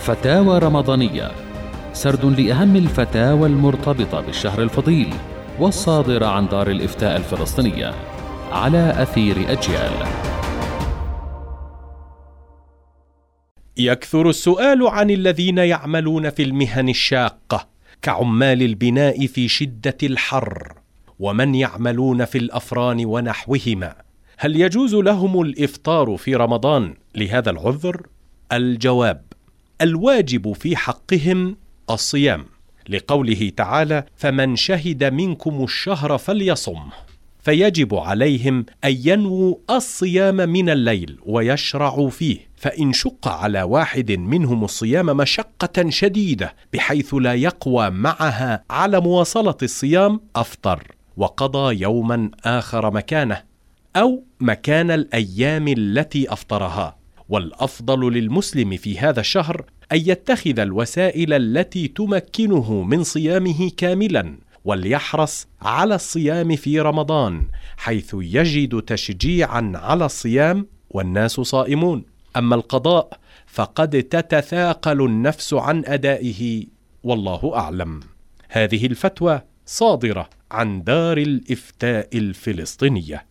فتاوى رمضانية سرد لأهم الفتاوى المرتبطة بالشهر الفضيل والصادرة عن دار الإفتاء الفلسطينية على أثير أجيال يكثر السؤال عن الذين يعملون في المهن الشاقة كعمال البناء في شدة الحر ومن يعملون في الأفران ونحوهما هل يجوز لهم الإفطار في رمضان لهذا العذر؟ الجواب الواجب في حقهم الصيام. لقوله تعالى فمن شهد منكم الشهر فليصم فيجب عليهم أن ينووا الصيام من الليل ويشرعوا فيه. فإن شق على واحد منهم الصيام مشقة شديدة بحيث لا يقوى معها على مواصلة الصيام أفطر وقضى يوما آخر مكانه أو مكان الأيام التي أفطرها. والأفضل للمسلم في هذا الشهر أن يتخذ الوسائل التي تمكنه من صيامه كاملا وليحرص على الصيام في رمضان حيث يجد تشجيعا على الصيام والناس صائمون. أما القضاء فقد تتثاقل النفس عن أدائه والله أعلم. هذه الفتوى صادرة عن دار الإفتاء الفلسطينية.